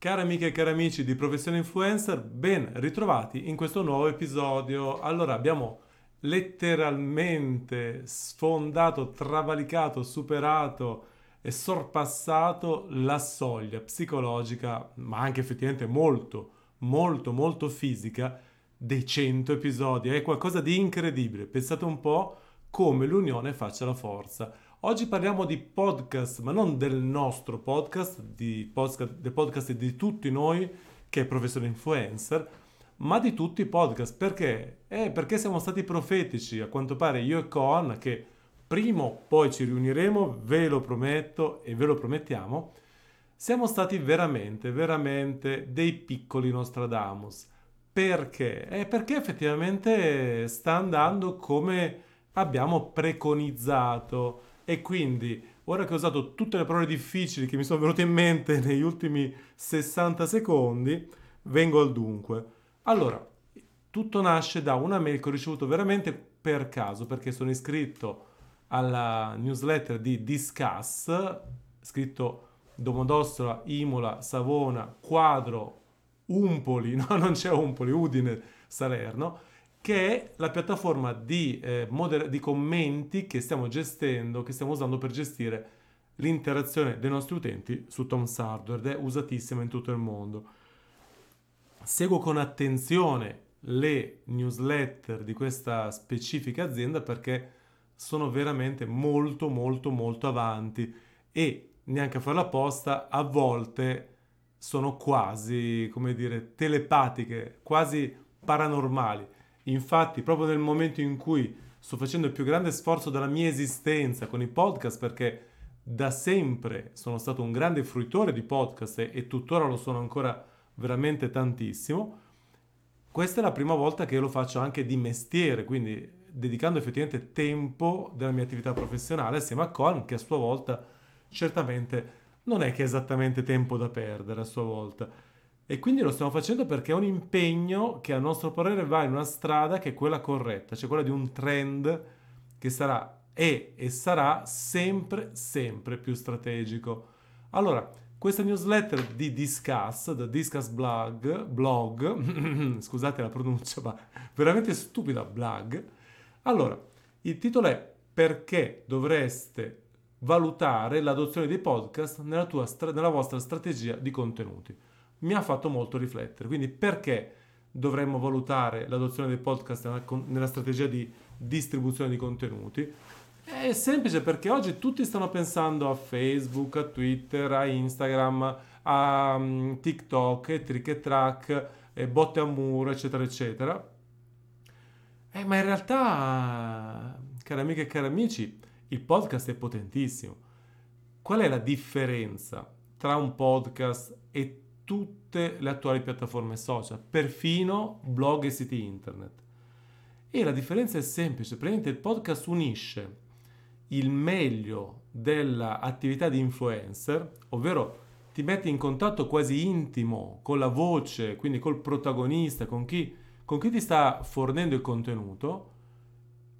Cari amiche e cari amici di Professione Influencer, ben ritrovati in questo nuovo episodio. Allora, abbiamo letteralmente sfondato, travalicato, superato e sorpassato la soglia psicologica, ma anche effettivamente molto, molto, molto fisica dei 100 episodi. È qualcosa di incredibile. Pensate un po' come l'unione faccia la forza. Oggi parliamo di podcast, ma non del nostro podcast, podcast, del podcast di tutti noi che è Professore Influencer, ma di tutti i podcast. Perché? Eh, perché siamo stati profetici, a quanto pare io e Coan, che prima o poi ci riuniremo, ve lo prometto e ve lo promettiamo, siamo stati veramente, veramente dei piccoli Nostradamus. Perché? Eh, perché effettivamente sta andando come abbiamo preconizzato e quindi, ora che ho usato tutte le parole difficili che mi sono venute in mente negli ultimi 60 secondi, vengo al dunque. Allora, tutto nasce da una mail che ho ricevuto veramente per caso, perché sono iscritto alla newsletter di Discuss, scritto Domodossola, Imola, Savona, Quadro, Umpoli, no non c'è Umpoli, Udine, Salerno, che è la piattaforma di, eh, moder- di commenti che stiamo gestendo, che stiamo usando per gestire l'interazione dei nostri utenti su Tom Hardware ed è usatissima in tutto il mondo. Seguo con attenzione le newsletter di questa specifica azienda perché sono veramente molto molto molto avanti e neanche a farla apposta a volte sono quasi come dire telepatiche quasi paranormali Infatti, proprio nel momento in cui sto facendo il più grande sforzo della mia esistenza con i podcast, perché da sempre sono stato un grande fruitore di podcast e, e tuttora lo sono ancora veramente tantissimo, questa è la prima volta che lo faccio anche di mestiere, quindi dedicando effettivamente tempo della mia attività professionale assieme a Colin, che a sua volta certamente non è che è esattamente tempo da perdere a sua volta. E quindi lo stiamo facendo perché è un impegno che a nostro parere va in una strada che è quella corretta, cioè quella di un trend che sarà è e sarà sempre, sempre più strategico. Allora, questa newsletter di Discuss, da Discuss Blog, blog scusate la pronuncia, ma veramente stupida blog. Allora, il titolo è Perché dovreste valutare l'adozione dei podcast nella, stra- nella vostra strategia di contenuti mi ha fatto molto riflettere. Quindi perché dovremmo valutare l'adozione dei podcast nella, strategia di distribuzione di contenuti? È semplice perché oggi tutti stanno pensando a Facebook, a Twitter, a Instagram, a um, TikTok, trick e track, e botte a muro, eccetera, eccetera. Eh, ma in realtà, cari amiche e cari amici, il podcast è potentissimo. Qual è la differenza tra un podcast e tutte le attuali piattaforme social, perfino blog e siti internet. E la differenza è semplice, praticamente il podcast unisce il meglio dell'attività di influencer, ovvero ti metti in contatto quasi intimo con la voce, quindi col protagonista, con chi, con chi ti sta fornendo il contenuto,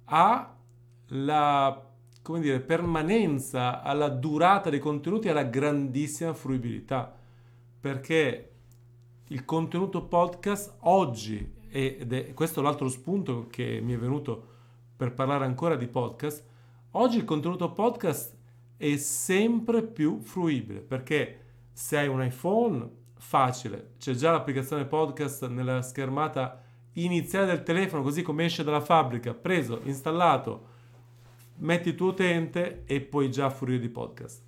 a la come dire, permanenza, alla durata dei contenuti, alla grandissima fruibilità perché il contenuto podcast oggi, ed è questo l'altro spunto che mi è venuto per parlare ancora di podcast, oggi il contenuto podcast è sempre più fruibile perché se hai un iPhone facile, c'è già l'applicazione podcast nella schermata iniziale del telefono, così come esce dalla fabbrica, preso, installato, metti il tuo utente e puoi già fruire di podcast.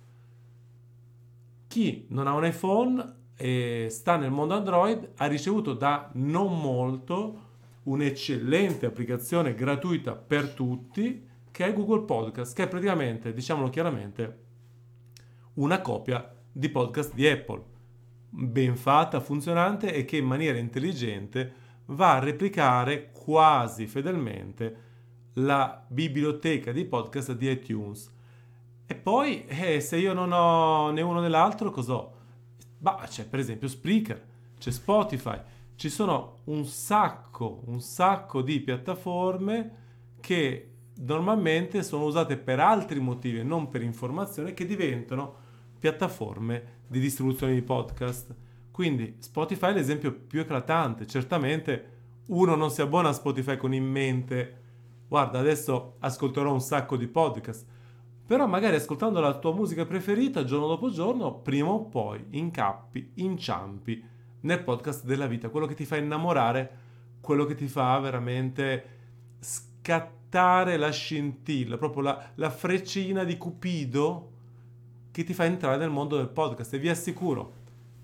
Chi non ha un iPhone e sta nel mondo Android, ha ricevuto da non molto un'eccellente applicazione gratuita per tutti che è Google Podcast, che è praticamente, diciamolo chiaramente, una copia di podcast di Apple, ben fatta, funzionante e che in maniera intelligente va a replicare quasi fedelmente la biblioteca di podcast di iTunes. E poi, eh, se io non ho né uno né l'altro, cos'ho? Bah, c'è per esempio Spreaker, c'è Spotify, ci sono un sacco, un sacco di piattaforme che normalmente sono usate per altri motivi e non per informazione che diventano piattaforme di distribuzione di podcast. Quindi Spotify è l'esempio più eclatante. Certamente uno non si abbona a Spotify con in mente, guarda, adesso ascolterò un sacco di podcast. Però magari ascoltando la tua musica preferita giorno dopo giorno, prima o poi incappi, inciampi nel podcast della vita, quello che ti fa innamorare, quello che ti fa veramente scattare la scintilla, proprio la, la freccina di Cupido che ti fa entrare nel mondo del podcast e vi assicuro,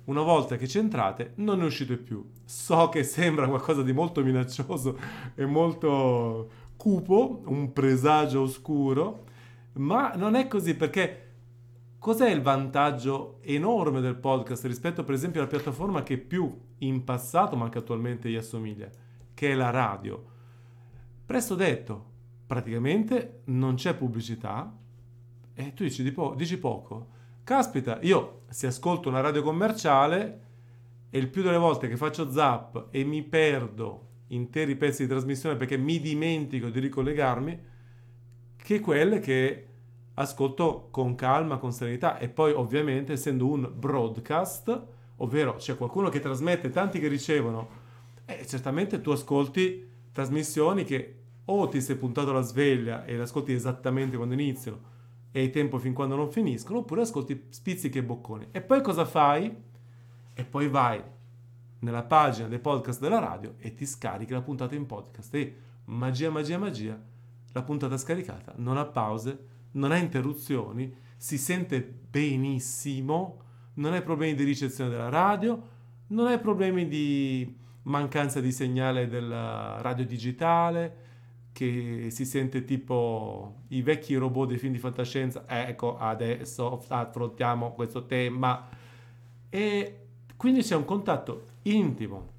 una volta che ci entrate non ne uscite più. So che sembra qualcosa di molto minaccioso e molto cupo, un presagio oscuro, ma non è così perché cos'è il vantaggio enorme del podcast rispetto per esempio alla piattaforma che più in passato ma anche attualmente gli assomiglia, che è la radio? Presto detto, praticamente non c'è pubblicità e tu dici, po- dici poco. Caspita, io se ascolto una radio commerciale e il più delle volte che faccio zap e mi perdo interi pezzi di trasmissione perché mi dimentico di ricollegarmi, che quelle che ascolto con calma, con serenità e poi ovviamente essendo un broadcast, ovvero c'è qualcuno che trasmette, tanti che ricevono, eh, certamente tu ascolti trasmissioni che o ti sei puntato la sveglia e le ascolti esattamente quando iniziano e hai tempo fin quando non finiscono, oppure ascolti spizzichi e bocconi. E poi cosa fai? E poi vai nella pagina dei podcast della radio e ti scarichi la puntata in podcast. E magia, magia, magia, la puntata scaricata non ha pause, non ha interruzioni, si sente benissimo, non hai problemi di ricezione della radio, non hai problemi di mancanza di segnale della radio digitale, che si sente tipo i vecchi robot dei film di fantascienza. Ecco, adesso affrontiamo questo tema. E quindi c'è un contatto intimo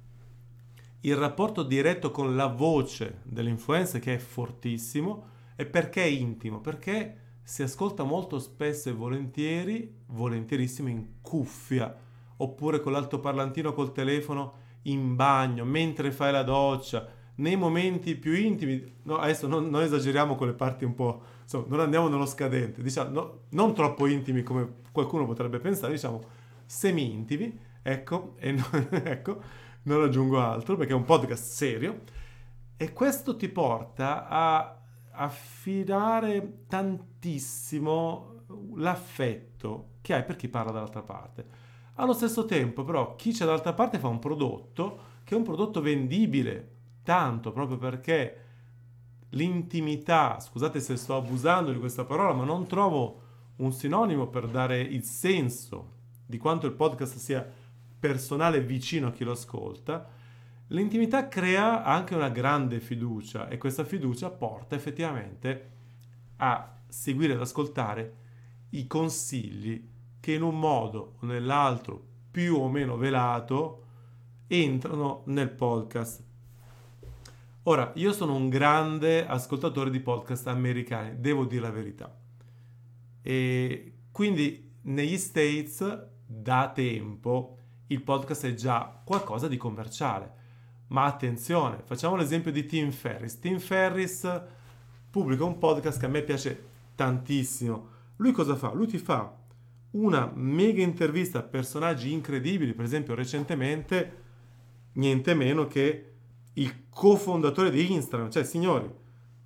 il rapporto diretto con la voce dell'influencer che è fortissimo e perché è intimo? Perché si ascolta molto spesso e volentieri, volentierissimo in cuffia oppure con l'altoparlantino col telefono in bagno, mentre fai la doccia, nei momenti più intimi, no, adesso non, non, esageriamo con le parti un po', insomma, non andiamo nello scadente, diciamo, no, non troppo intimi come qualcuno potrebbe pensare, diciamo semi-intimi, ecco, e no, ecco, non aggiungo altro perché è un podcast serio e questo ti porta a affidare tantissimo l'affetto che hai per chi parla dall'altra parte. Allo stesso tempo, però, chi c'è dall'altra parte fa un prodotto che è un prodotto vendibile, tanto proprio perché l'intimità, scusate se sto abusando di questa parola, ma non trovo un sinonimo per dare il senso di quanto il podcast sia personale vicino a chi lo ascolta, l'intimità crea anche una grande fiducia e questa fiducia porta effettivamente a seguire ed ascoltare i consigli che in un modo o nell'altro più o meno velato entrano nel podcast. Ora, io sono un grande ascoltatore di podcast americani, devo dire la verità. E quindi negli States da tempo il podcast è già qualcosa di commerciale. Ma attenzione, facciamo l'esempio di Tim Ferris. Tim Ferris pubblica un podcast che a me piace tantissimo. Lui cosa fa? Lui ti fa una mega intervista a personaggi incredibili, per esempio recentemente niente meno che il cofondatore di Instagram, cioè signori,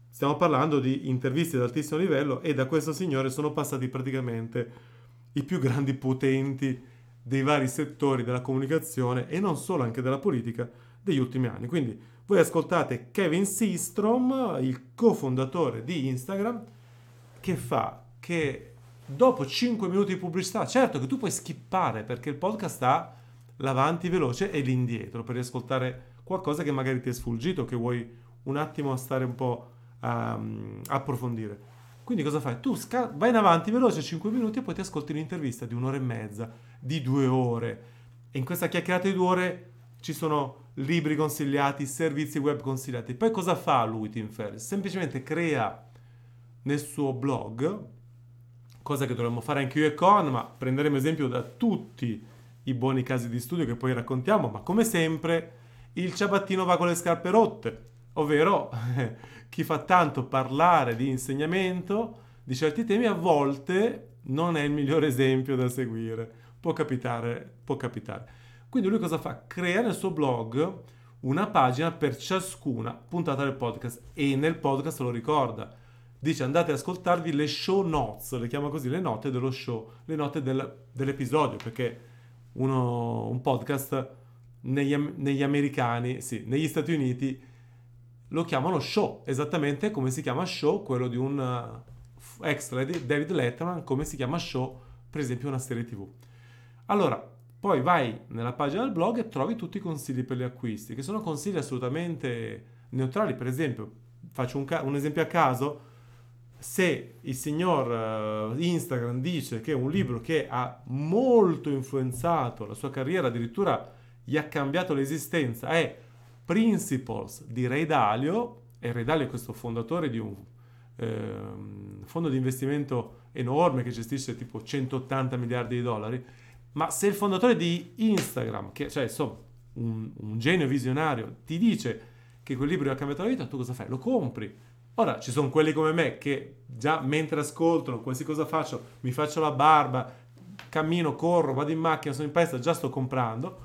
stiamo parlando di interviste ad altissimo livello e da questo signore sono passati praticamente i più grandi potenti dei vari settori della comunicazione e non solo, anche della politica degli ultimi anni. Quindi voi ascoltate Kevin Systrom, il cofondatore di Instagram, che fa che dopo 5 minuti di pubblicità, certo che tu puoi skippare perché il podcast ha l'avanti veloce e l'indietro per riascoltare qualcosa che magari ti è sfuggito, che vuoi un attimo stare un po' a um, approfondire. Quindi cosa fai? Tu sca- vai in avanti veloce 5 minuti e poi ti ascolti un'intervista di un'ora e mezza, di due ore. E in questa chiacchierata di due ore ci sono libri consigliati, servizi web consigliati. Poi cosa fa lui, Tim Ferriss? Semplicemente crea nel suo blog, cosa che dovremmo fare anche io e Con, ma prenderemo esempio da tutti i buoni casi di studio che poi raccontiamo, ma come sempre il ciabattino va con le scarpe rotte, ovvero chi fa tanto parlare di insegnamento di certi temi a volte non è il migliore esempio da seguire. Può capitare, può capitare. Quindi lui cosa fa? Crea nel suo blog una pagina per ciascuna puntata del podcast e nel podcast lo ricorda. Dice andate ad ascoltarvi le show notes, le chiama così, le note dello show, le note del, dell'episodio, perché uno, un podcast negli, negli americani, sì, negli Stati Uniti lo chiamano show, esattamente come si chiama show quello di un extra di David Letterman, come si chiama show per esempio una serie tv. Allora, poi vai nella pagina del blog e trovi tutti i consigli per gli acquisti, che sono consigli assolutamente neutrali. Per esempio, faccio un, ca- un esempio a caso, se il signor uh, Instagram dice che un libro che ha molto influenzato la sua carriera, addirittura gli ha cambiato l'esistenza, è Principles di Ray Dalio, e Ray Dalio è questo fondatore di un eh, fondo di investimento enorme che gestisce tipo 180 miliardi di dollari, ma se il fondatore di Instagram, che cioè insomma un, un genio visionario, ti dice che quel libro ha cambiato la vita, tu cosa fai? Lo compri. Ora ci sono quelli come me che già mentre ascoltano, qualsiasi cosa faccio, mi faccio la barba, cammino, corro, vado in macchina, sono in palestra, già sto comprando,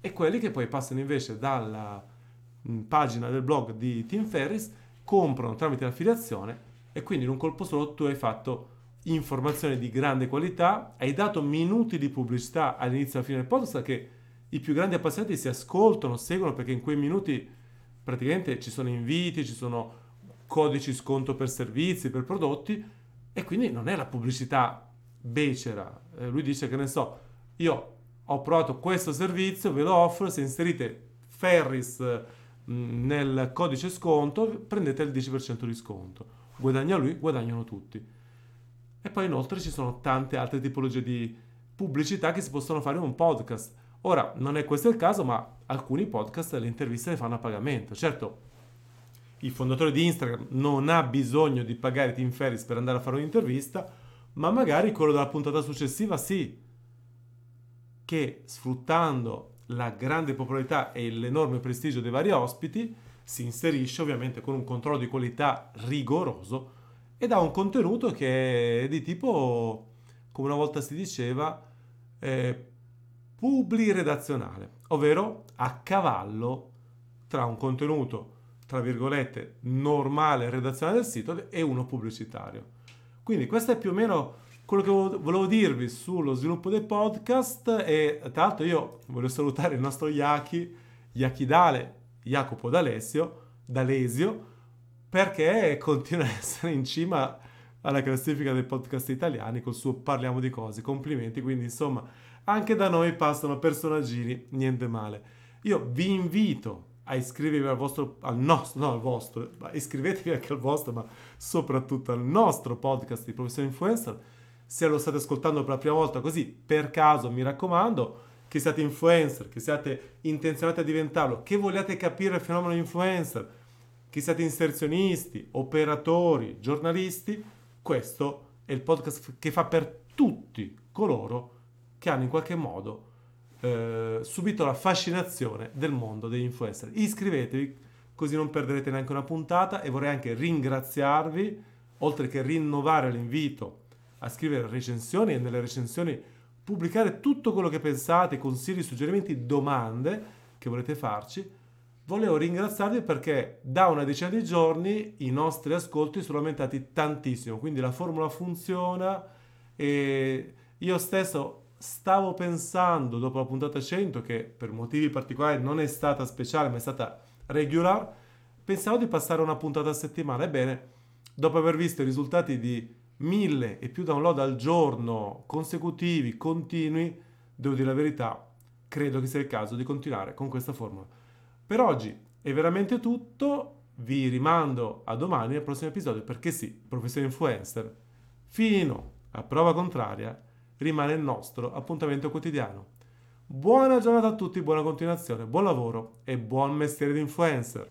e quelli che poi passano invece dalla pagina del blog di Tim Ferris, comprano tramite l'affiliazione e quindi in un colpo solo tu hai fatto informazioni di grande qualità, hai dato minuti di pubblicità all'inizio e alla fine del podcast che i più grandi appassionati si ascoltano, seguono perché in quei minuti praticamente ci sono inviti, ci sono codici sconto per servizi, per prodotti e quindi non è la pubblicità becera. Eh, lui dice che ne so, io ho provato questo servizio, ve lo offro, se inserite Ferris mm, nel codice sconto prendete il 10% di sconto. Guadagna lui, guadagnano tutti. E poi inoltre ci sono tante altre tipologie di pubblicità che si possono fare in un podcast. Ora, non è questo il caso, ma alcuni podcast le interviste le fanno a pagamento. Certo, il fondatore di Instagram non ha bisogno di pagare Tim Ferris per andare a fare un'intervista, ma magari quello della puntata successiva sì, che sfruttando la grande popolarità e l'enorme prestigio dei vari ospiti, si inserisce ovviamente con un controllo di qualità rigoroso ed ha un contenuto che è di tipo, come una volta si diceva, eh, publi-redazionale, ovvero a cavallo tra un contenuto, tra virgolette, normale redazionale del sito e uno pubblicitario. Quindi questo è più o meno quello che volevo dirvi sullo sviluppo dei podcast e tra l'altro io voglio salutare il nostro Yaki, Yakidale, Jacopo D'Alessio, D'Alesio, perché continua a essere in cima alla classifica dei podcast italiani col suo Parliamo di cose. Complimenti, quindi insomma, anche da noi passano personaggini, niente male. Io vi invito a iscrivervi al vostro, al nostro, no al vostro, iscrivetevi anche al vostro, ma soprattutto al nostro podcast di Professore Influencer. Se lo state ascoltando per la prima volta così, per caso, mi raccomando, che siate influencer, che siate intenzionati a diventarlo, che vogliate capire il fenomeno influencer, che siate inserzionisti, operatori, giornalisti, questo è il podcast che fa per tutti coloro che hanno in qualche modo eh, subito la fascinazione del mondo degli influencer. Iscrivetevi così non perderete neanche una puntata e vorrei anche ringraziarvi, oltre che rinnovare l'invito a scrivere recensioni e nelle recensioni pubblicare tutto quello che pensate, consigli, suggerimenti, domande che volete farci volevo ringraziarvi perché da una decina di giorni i nostri ascolti sono aumentati tantissimo, quindi la formula funziona e io stesso stavo pensando dopo la puntata 100 che per motivi particolari non è stata speciale ma è stata regular, pensavo di passare una puntata a settimana. Ebbene, dopo aver visto i risultati di mille e più download al giorno consecutivi, continui, devo dire la verità, credo che sia il caso di continuare con questa formula. Per oggi è veramente tutto, vi rimando a domani al prossimo episodio perché sì, professore influencer, fino a prova contraria, rimane il nostro appuntamento quotidiano. Buona giornata a tutti, buona continuazione, buon lavoro e buon mestiere di influencer.